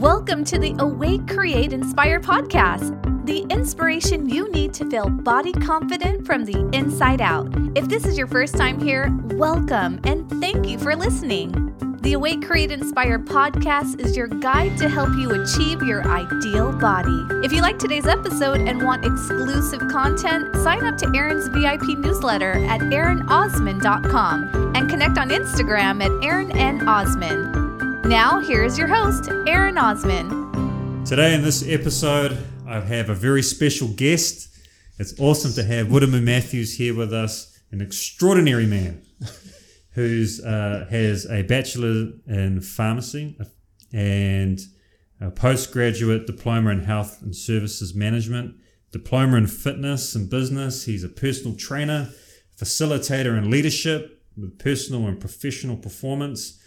Welcome to the Awake, Create, Inspire podcast, the inspiration you need to feel body confident from the inside out. If this is your first time here, welcome and thank you for listening. The Awake, Create, Inspire podcast is your guide to help you achieve your ideal body. If you like today's episode and want exclusive content, sign up to Aaron's VIP newsletter at aaronosman.com and connect on Instagram at Aaron N. Osman. Now, here's your host, Aaron Osman. Today, in this episode, I have a very special guest. It's awesome to have Wiremu Matthews here with us, an extraordinary man who uh, has a bachelor in pharmacy and a postgraduate diploma in health and services management, diploma in fitness and business. He's a personal trainer, facilitator, and leadership with personal and professional performance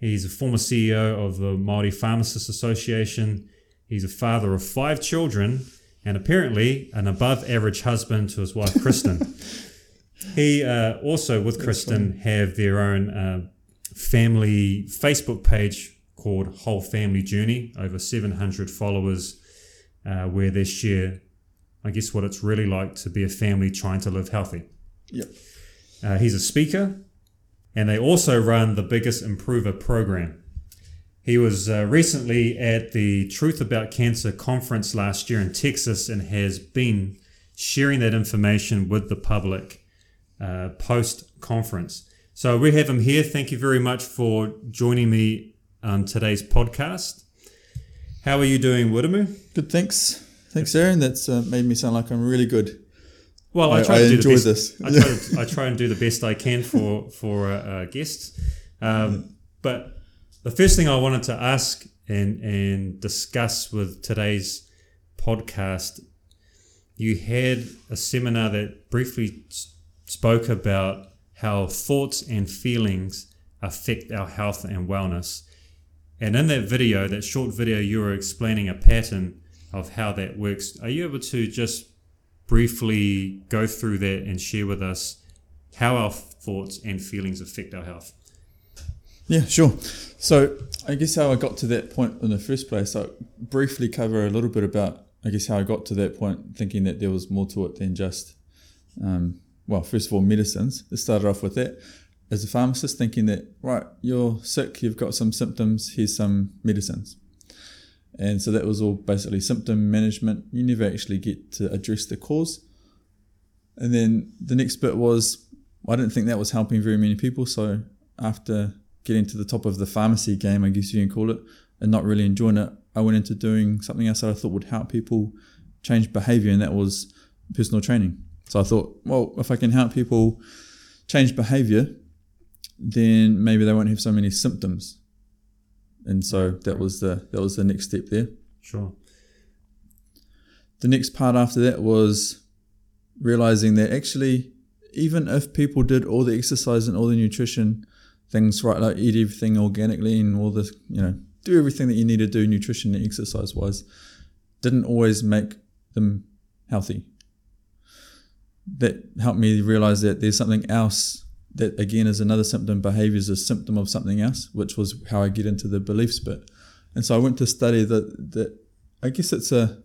He's a former CEO of the Māori Pharmacists Association. He's a father of five children and apparently an above average husband to his wife, Kristen. he uh, also, with That's Kristen, funny. have their own uh, family Facebook page called Whole Family Journey, over 700 followers, uh, where they share, I guess, what it's really like to be a family trying to live healthy. Yep. Uh, he's a speaker, and they also run the Biggest Improver program. He was uh, recently at the Truth About Cancer conference last year in Texas and has been sharing that information with the public uh, post conference. So we have him here. Thank you very much for joining me on today's podcast. How are you doing, Wiremu? Good, thanks. Thanks, Aaron. That's uh, made me sound like I'm really good. Well, I, I try to I do the best. This. I, try to, I try and do the best I can for for uh, uh, guests. Um, but the first thing I wanted to ask and and discuss with today's podcast, you had a seminar that briefly spoke about how thoughts and feelings affect our health and wellness. And in that video, that short video, you were explaining a pattern of how that works. Are you able to just briefly go through that and share with us how our thoughts and feelings affect our health? Yeah, sure. So, I guess how I got to that point in the first place, I briefly cover a little bit about, I guess, how I got to that point, thinking that there was more to it than just, um, well, first of all, medicines. Let's start off with that. As a pharmacist, thinking that, right, you're sick, you've got some symptoms, here's some medicines. And so that was all basically symptom management. You never actually get to address the cause. And then the next bit was I didn't think that was helping very many people. So after getting to the top of the pharmacy game, I guess you can call it, and not really enjoying it, I went into doing something else that I thought would help people change behavior, and that was personal training. So I thought, well, if I can help people change behavior, then maybe they won't have so many symptoms and so that was the that was the next step there. Sure. The next part after that was realizing that actually, even if people did all the exercise and all the nutrition things right, like eat everything organically and all the you know do everything that you need to do nutrition and exercise wise, didn't always make them healthy. That helped me realize that there's something else that again is another symptom. Behavior is a symptom of something else, which was how I get into the beliefs bit. And so I went to study that. That I guess it's a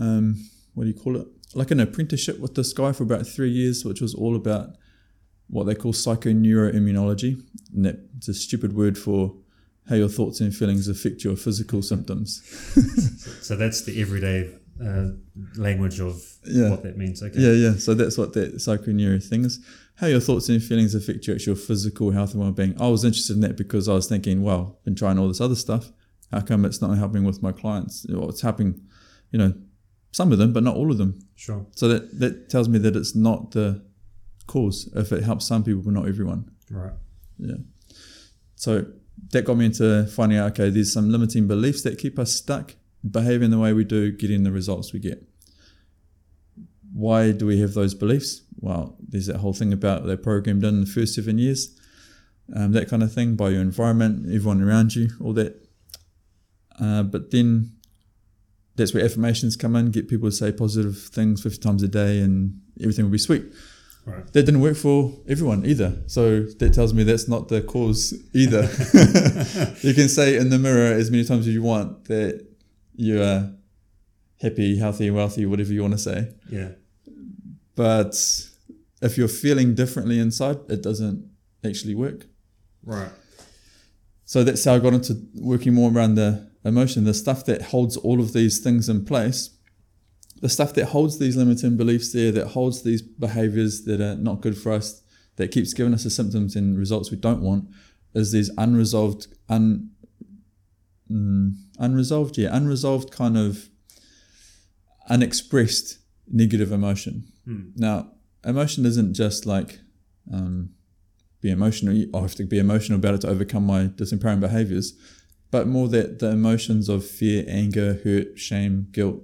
um, what do you call it? Like an apprenticeship with this guy for about three years, which was all about what they call psychoneuroimmunology. And that's a stupid word for how your thoughts and feelings affect your physical symptoms. so that's the everyday uh, language of yeah. what that means. Okay. Yeah, yeah. So that's what that psychoneuro thing is how your thoughts and feelings affect your actual physical health and well-being. I was interested in that because I was thinking, well, I've been trying all this other stuff. How come it's not helping with my clients? Well, it's helping, you know, some of them, but not all of them. Sure. So that that tells me that it's not the cause. If it helps some people, but not everyone. Right. Yeah. So that got me into finding out. Okay, there's some limiting beliefs that keep us stuck behaving the way we do, getting the results we get. Why do we have those beliefs? Well, there's that whole thing about they're programmed in the first seven years, um, that kind of thing, by your environment, everyone around you, all that. Uh, but then that's where affirmations come in, get people to say positive things 50 times a day and everything will be sweet. Right. That didn't work for everyone either. So that tells me that's not the cause either. you can say in the mirror as many times as you want that you are happy, healthy, wealthy, whatever you want to say. Yeah. But if you're feeling differently inside, it doesn't actually work. Right. So that's how I got into working more around the emotion, the stuff that holds all of these things in place, the stuff that holds these limiting beliefs there, that holds these behaviors that are not good for us, that keeps giving us the symptoms and results we don't want, is these unresolved, un, mm, unresolved, yeah, unresolved kind of unexpressed negative emotion. Hmm. Now, emotion isn't just like um, be emotional. I have to be emotional about it to overcome my disempowering behaviors, but more that the emotions of fear, anger, hurt, shame, guilt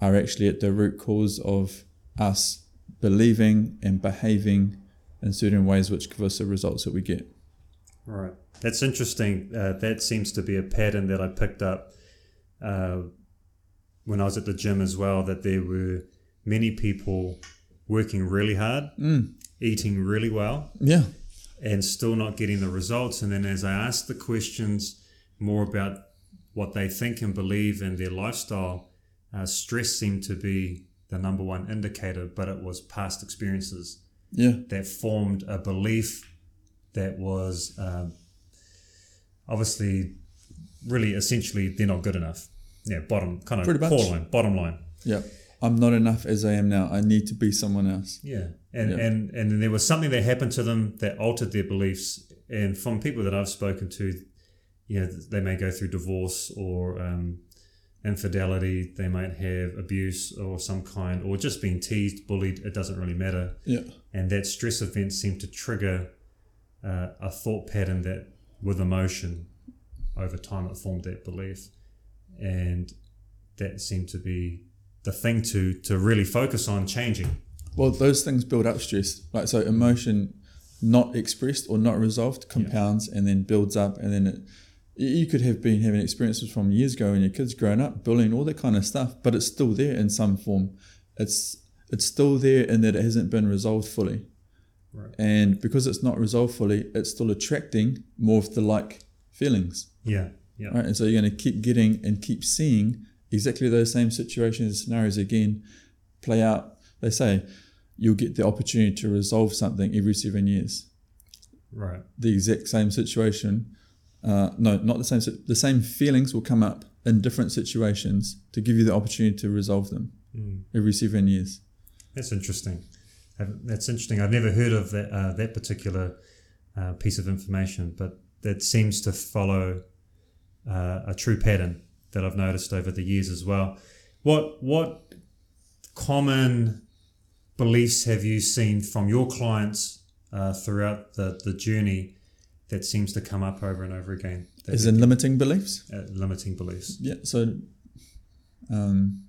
are actually at the root cause of us believing and behaving in certain ways which give us the results that we get. Right. That's interesting. Uh, that seems to be a pattern that I picked up uh, when I was at the gym as well. That there were many people working really hard, Mm. eating really well, Yeah. and still not getting the results. And then as I asked the questions more about what they think and believe in their lifestyle, uh, stress seemed to be the number one indicator, but it was past experiences Yeah. that formed a belief that was um, obviously really essentially they're not good enough. Yeah, bottom kind of Pretty much. core line, bottom line. Yeah. I'm not enough as I am now. I need to be someone else. Yeah, and Yeah. and and then there was something that happened to them that altered their beliefs. And from people that I've spoken to, you know, they may go through divorce or um, infidelity. They might have abuse or some kind, or just being teased, bullied. It doesn't really matter. Yeah. and that stress event seemed to trigger uh, a thought pattern that with emotion over time it formed that belief and that seemed to be the thing to to really focus on changing Well, those things build up stress. Like so, emotion not expressed or not resolved compounds and then builds up, and then it, you could have been having experiences from years ago when your kids growing up, bullying, all that kind of stuff, but it's still there in some form. It's it's still there in that it hasn't been resolved fully, Right. and because it's not resolved fully, it's still attracting more of the like feelings. yeah yeah right? And so you're going to keep getting and keep seeing exactly those same situations and scenarios again play out. They say you'll get the opportunity to resolve something every seven years. right The exact same situation, uh, no, not the same. The same feelings will come up in different situations to give you the opportunity to resolve them Mm. every seven years. that's interesting that's interesting i've never heard of that uh, that particular uh, piece of information but that seems to follow uh, a true pattern that I've noticed over the years as well. What what common beliefs have you seen from your clients uh, throughout the, the journey that seems to come up over and over again? Is in limiting beliefs. uh, limiting beliefs. Yeah. So, um,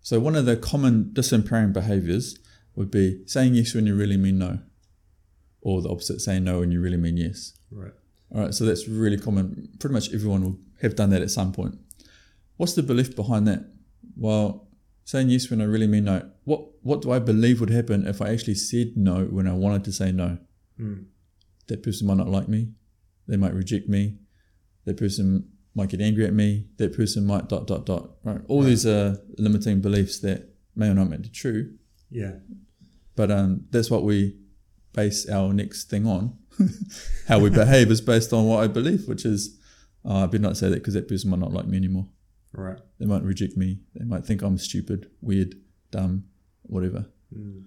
so one of the common disempowering behaviors would be saying yes when you really mean no, or the opposite, saying no when you really mean yes. Right. All right. So that's really common. Pretty much everyone will have done that at some point. What's the belief behind that? Well, saying yes when I really mean no. What What do I believe would happen if I actually said no when I wanted to say no? Mm. that person might not like me. They might reject me. That person might get angry at me. That person might dot dot dot. Right. All Right. these are limiting beliefs that may or not be true. Yeah. But um, that's what we base our next thing on. How we behave is based on what I believe, which is oh, I better not say that because that person might not like me anymore. Right. They might reject me. They might think I'm stupid, weird, dumb, whatever. Mm.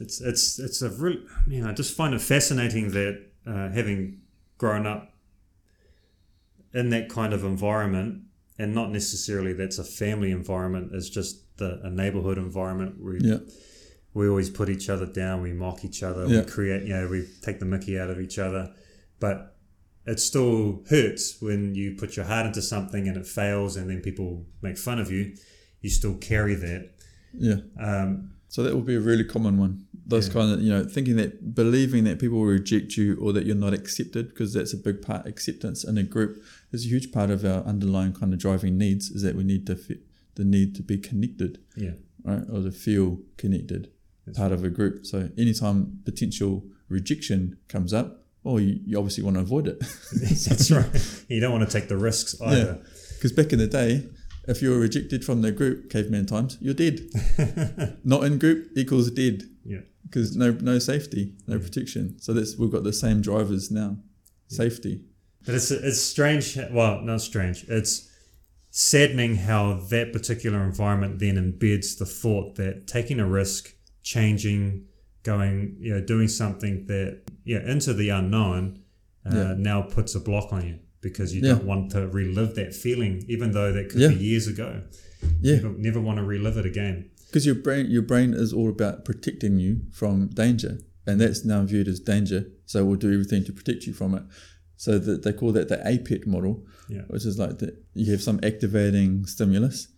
It's it's it's a real. You know, I just find it fascinating that uh, having grown up in that kind of environment, and not necessarily that's a family environment, is just the, a neighborhood environment. where. Yeah. We always put each other down, we mock each other, Yeah. we create, you know, we take the mickey out of each other, but it still hurts when you put your heart into something and it fails, and then people make fun of you. You still carry that. Yeah. Um, So that would be a really common one. Those Yeah. kind of, you know, thinking that, believing that people will reject you or that you're not accepted, because that's a big part. Acceptance in a group is a huge part of our underlying kind of driving needs. Is that we need to fe- the need to be connected, yeah. right, or to feel connected. Part of a group. So anytime potential rejection comes up, well, you, you obviously want to avoid it. That's right. You don't want to take the risks either. Because back in the day, if you were rejected from the group, caveman times, you're dead. Not in group equals dead. Yeah. Because no no safety, no protection. So that's we've got the same drivers now. Safety. But it's it's strange. Well, not strange. It's saddening how that particular environment then embeds the thought that taking a risk, changing, going, you know, doing something that yeah into the unknown, uh, Yeah. now puts a block on you because you Yeah. don't want to relive that feeling, even though that could Yeah. be years ago. Yeah. Never, never want to relive it again. Because your brain your brain is all about protecting you from danger. And that's now viewed as danger. So we'll do everything to protect you from it. So that they call that the APET model, Yeah. which is like that you have some activating stimulus,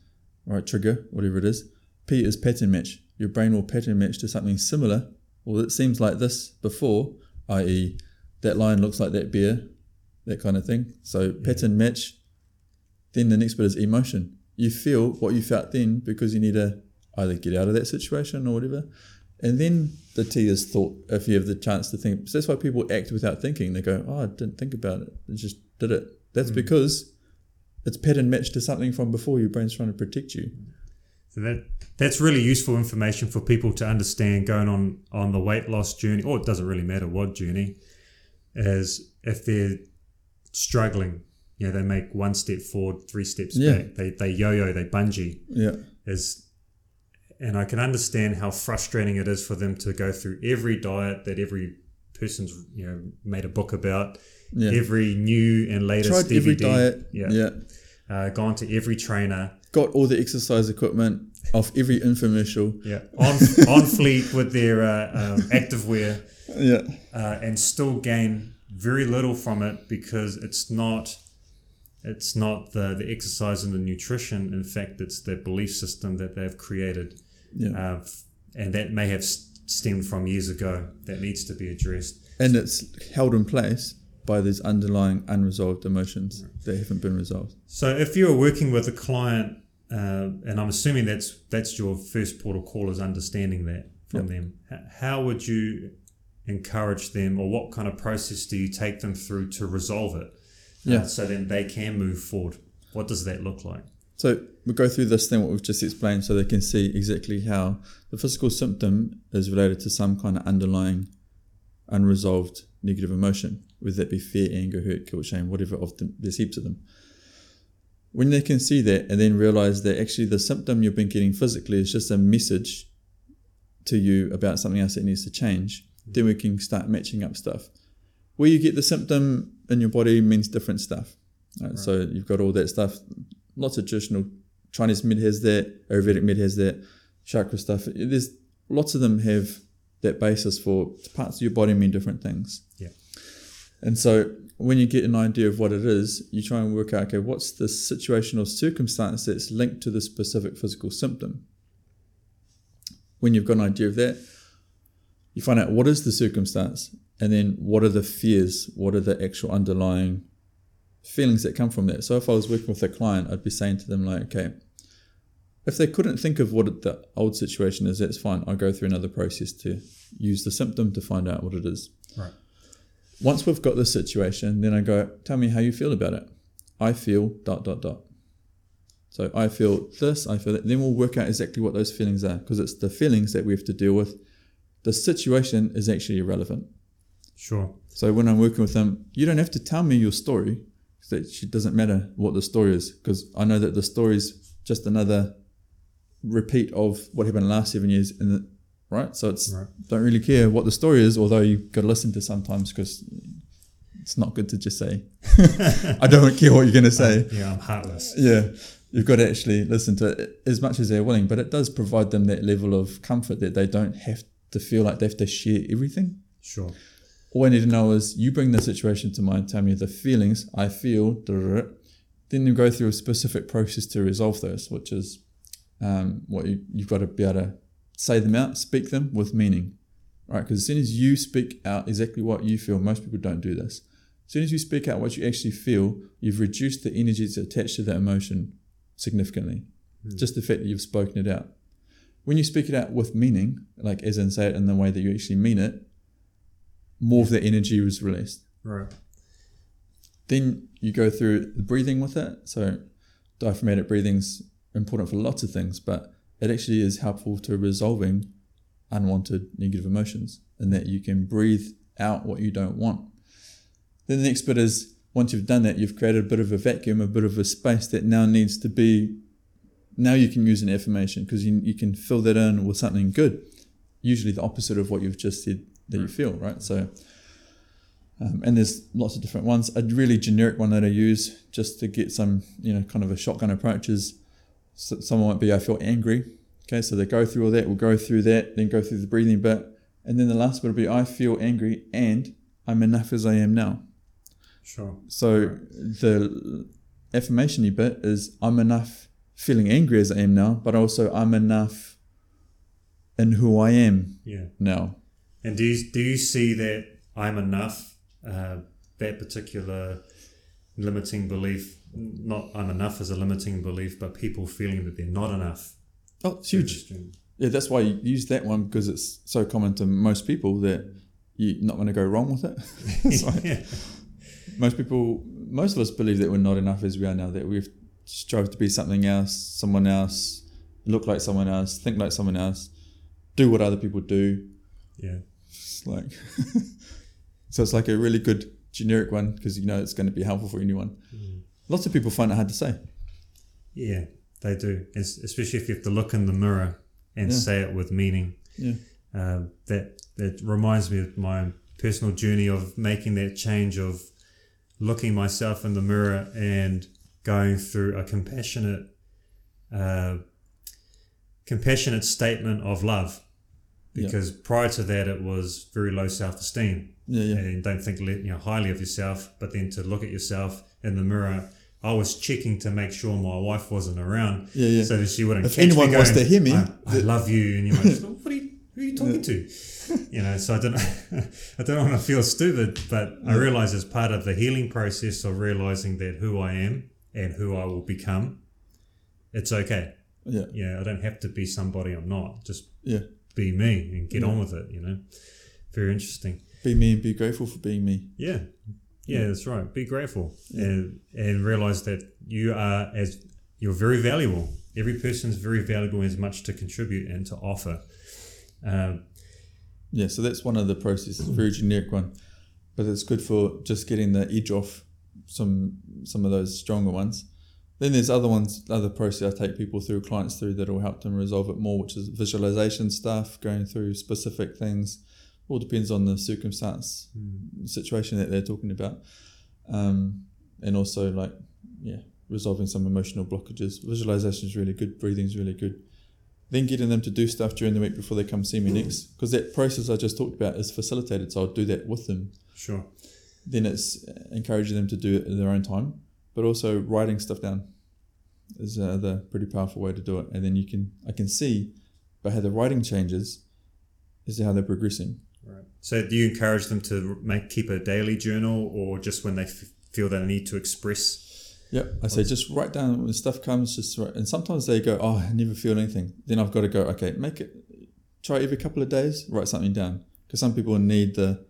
right, trigger, whatever it is. P is pattern match. Your brain will pattern match to something similar. or it seems like this before, i.e., that lion looks like that bear, that kind of thing. So pattern match. Then the next bit is emotion. You feel what you felt then because you need to either get out of that situation or whatever. And then the T is thought, if you have the chance to think. So that's why people act without thinking. They go, oh, I didn't think about it. I just did it. That's hmm. because it's pattern matched to something from before. Your brain's trying to protect you. So that that's really useful information for people to understand going on on the weight loss journey, or it doesn't really matter what journey, is if they're struggling, you know, they make one step forward, three steps Yeah. back. They they yo-yo, they bungee. Yeah. Is and I can understand how frustrating it is for them to go through every diet that every person's you know made a book about, Yeah. every new and latest Tried DVD, every diet. yeah, yeah. Uh, gone to every trainer, Got all the exercise equipment off every infomercial. Yeah, on on fleet with their uh, um, activewear, Yeah. uh, and still gain very little from it because it's not it's not the, the exercise and the nutrition. In fact, it's the belief system that they've created, Yeah. uh, and that may have stemmed from years ago. That needs to be addressed. and it's held in place by these underlying unresolved emotions that haven't been resolved. So, if you're working with a client, uh, and I'm assuming that's that's your first port of call is understanding that from them. How would you encourage them, or what kind of process do you take them through to resolve it? uh, so then they can move forward. What does that look like? So we go through this thing what we've just explained so they can see exactly how the physical symptom is related to some kind of underlying unresolved negative emotion, whether that be fear, anger, hurt, guilt, shame, whatever of them, there's heaps of them. When they can see that and then realize that actually the symptom you've been getting physically is just a message to you about something else that needs to change, then we can start matching up stuff. Where you get the symptom in your body means different stuff. Right? So you've got all that stuff. Lots of traditional Chinese med has that, Ayurvedic med has that, chakra stuff. There's lots of them have that basis for parts of your body mean different things. Yeah. And so when you get an idea of what it is, you try and work out, okay, what's the situation or circumstance that's linked to the specific physical symptom? When you've got an idea of that, you find out what is the circumstance and then what are the fears, what are the actual underlying feelings that come from that. So if I was working with a client, I'd be saying to them like, okay, if they couldn't think of what the old situation is, that's fine. I'll go through another process to use the symptom to find out what it is. Right. Once we've got the situation, then I go, tell me how you feel about it. I feel dot dot dot. So I feel this, I feel that. Then we'll work out exactly what those feelings are because it's the feelings that we have to deal with. The situation is actually irrelevant. Sure. So when I'm working with them, you don't have to tell me your story. It doesn't matter what the story is because I know that the story is just another repeat of what happened last seven years. And the, right, so it's Right. don't really care what the story is, although you got to listen to sometimes because it's not good to just say, "I don't care what you're going to say." Yeah, I'm heartless. Yeah, you've got to actually listen to it as much as they're willing, but it does provide them that level of comfort that they don't have to feel like they have to share everything. Sure. All I need to know is you bring the situation to mind, tell me the feelings I feel, then you go through a specific process to resolve those, which is um, what you, you've got to be able to say them out, speak them with meaning, right? Because as soon as you speak out exactly what you feel, most people don't do this. As soon as you speak out what you actually feel, you've reduced the energy that's attached to that emotion significantly. Hmm. Just the fact that you've spoken it out. when you speak it out with meaning, like as in say it in the way that you actually mean it, more of the energy was released. Right. Then you go through the breathing with it. So diaphragmatic breathing's important for lots of things, but it actually is helpful to resolving unwanted negative emotions and that you can breathe out what you don't want. Then the next bit is once you've done that, you've created a bit of a vacuum, a bit of a space that now needs to be. Now you can use an affirmation because you, you can fill that in with something good, usually the opposite of what you've just said that you feel, right? So, um, and there's lots of different ones. A really generic one that I use just to get some, you know, kind of a shotgun approach is so someone might be, I feel angry. Okay, so they go through all that, we'll go through that, then go through the breathing bit. And then the last bit will be, I feel angry and I'm enough as I am now. Sure. So the affirmation bit is I'm enough feeling angry as I am now, but also I'm enough in who I am Yeah. now. And do you, do you see that I'm enough, uh, that particular limiting belief, not I'm enough as a limiting belief, but people feeling that they're not enough? Oh, it's huge. Yeah, that's why you use that one because it's so common to most people that you're not going to go wrong with it. Like- yeah. most people, most of us believe that we're not enough as we are now, that we've strove to be something else, someone else, look like someone else, think like someone else, do what other people do. Yeah. It's like, so it's like a really good generic one because you know it's going to be helpful for anyone. Mm. Lots of people find it hard to say. Yeah, they do. Es- Especially if you have to look in the mirror and Yeah. say it with meaning. Yeah. Uh, that that reminds me of my personal journey of making that change of looking myself in the mirror and going through a compassionate, uh, compassionate statement of love. Yeah. Because prior to that, it was very low self-esteem Yeah, yeah. and don't think you know highly of yourself. But then to look at yourself in the mirror, I was checking to make sure my wife wasn't around, Yeah, yeah. so that she wouldn't. If catch me anyone wants to hear me, I, I love you, and you're like, what are you, who are you talking to? You know, so I don't, I don't want to feel stupid, but I realize as part of the healing process of realizing that who I am and who I will become, it's okay. Yeah, Yeah, I don't have to be somebody I'm not. Just yeah. be me and get Yeah. on with it. You know, very interesting. Be me and be grateful for being me. Yeah, yeah, that's right. Be grateful and and realize that you are as you're very valuable. Every person's very valuable, has much to contribute and to offer. Um, Yeah, so that's one of the processes, a very generic one, but it's good for just getting the edge off some some of those stronger ones. Then there's other ones, other process I take people through, clients through that will help them resolve it more, which is visualization stuff, going through specific things. All depends on the circumstance, situation that they're talking about, um, and also like yeah, resolving some emotional blockages. Visualization is really good. Breathing is really good. Then getting them to do stuff during the week before they come see me next. Because that process i just talked about is facilitated so i'll do that with them. Sure. then it's encouraging them to do it in their own time. But also writing stuff down is another pretty powerful way to do it. And then you can i can see by how the writing changes is how they're progressing Right. So, do you encourage them to make keep a daily journal, or just when they f- feel they need to express? Yep. I say just write down when stuff comes. Just write. And sometimes they go, "Oh, I never feel anything." Then I've got to go. Okay, make it. Try every couple of days. Write something down because some people need the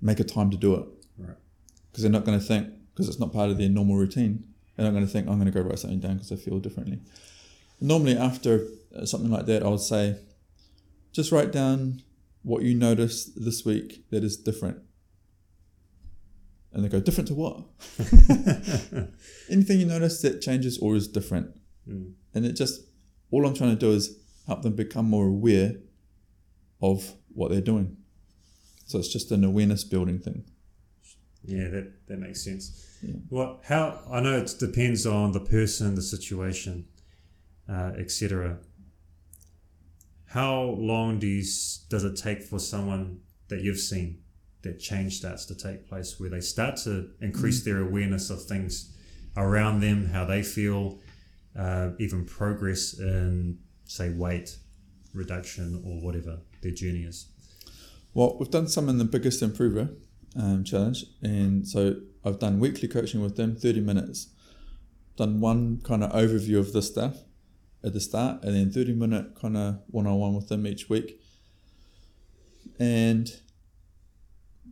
make a time to do it. Right. Because they're not going to think because it's not part of their normal routine. They're not going to think I'm going to go write something down because I feel differently. Normally, after uh, something like that, I would say, just write down what you notice this week that is different. And they go, different to what? Anything you notice that changes or is different. Mm. And it just, all I'm trying to do is help them become more aware of what they're doing. So it's just an awareness building thing. Yeah, that, that makes sense. Yeah. Well, how I know it depends on the person, the situation, uh, etc. How long do you does it take for someone that you've seen that change starts to take place, where they start to increase their awareness of things around them, how they feel, uh, even progress in say weight reduction or whatever their journey is. Well, we've done some in the biggest improver um, challenge, and so I've done weekly coaching with them, thirty minutes. Done one kind of overview of this stuff, at the start, and then thirty minute kind of one on one with them each week. And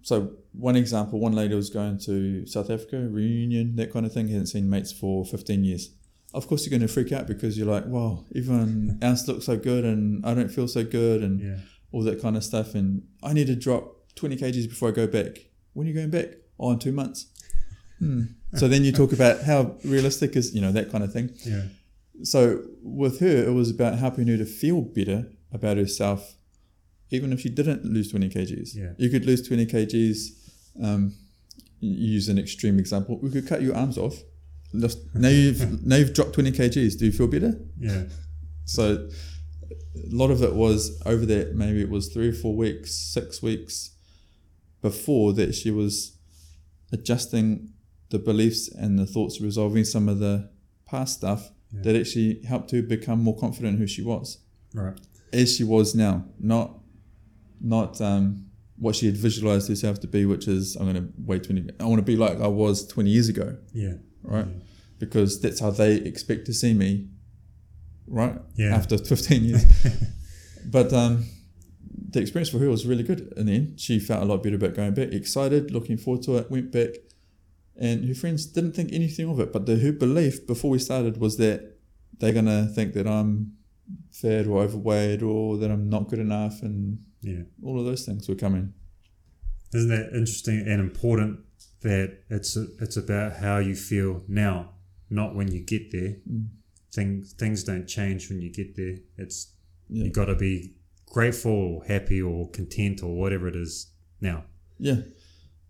so one example, one lady was going to South Africa reunion, that kind of thing. Hadn't seen mates for fifteen years. Of course, you're going to freak out because you're like, "Wow, everyone else looks so good, and I don't feel so good," and Yeah. all that kind of stuff. And I need to drop 20 kgs before I go back. When are you going back? Oh, in two months. Hmm. So then you talk about how realistic is, you know, that kind of thing. Yeah. So with her, it was about helping her to feel better about herself, even if she didn't lose 20 kgs. Yeah. You could lose 20 kgs. Um, use an extreme example. We could cut your arms off. Just, now you've now you've dropped 20 kgs. Do you feel better? Yeah. So a lot of it was over that maybe it was three or four weeks, six weeks before that she was adjusting the beliefs and the thoughts, resolving some of the past stuff Yeah. that actually helped her become more confident in who she was, Right. as she was now, not not um, what she had visualized herself to be, which is I'm going to wait twenty. I want to be like I was twenty years ago, Yeah. right? Because that's how they expect to see me, right? Yeah. After 15 years. but um, the experience for her was really good And then. She felt a lot better about going back, excited, looking forward to it, went back. And her friends didn't think anything of it. But the, her belief before we started was that they're going to think that I'm fat or overweight or that I'm not good enough. And Yeah. all of those things were coming. Isn't that interesting and important that it's it's about how you feel now, not when you get there. Mm. Things things don't change when you get there. It's Yeah. you got to be grateful or happy or content or whatever it is now. Yeah.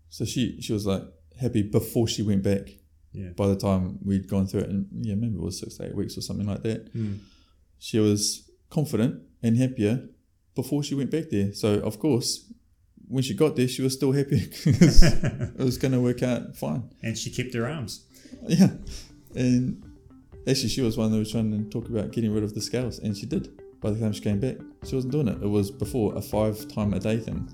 So she, she was like happy before she went back. Yeah. By the time we'd gone through it, and yeah, maybe it was six to eight weeks or something like that. Mm. she was confident and happier before she went back there. So of course, when she got there, she was still happy because it was going to work out fine. And she kept her arms. Yeah, and actually, she was one that was trying to talk about getting rid of the scales, and she did. By the time she came back, she wasn't doing it. It was before a five time a day thing.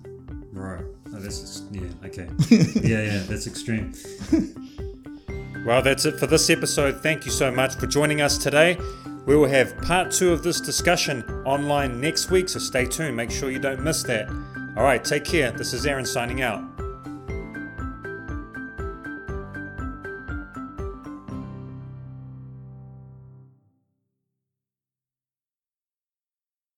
Right. Oh, that's ex- yeah. Okay. yeah, yeah. That's extreme. well, that's it for this episode. Thank you so much for joining us today. We will have part two of this discussion online next week, so stay tuned. Make sure you don't miss that. All right. Take care. This is Aaron signing out.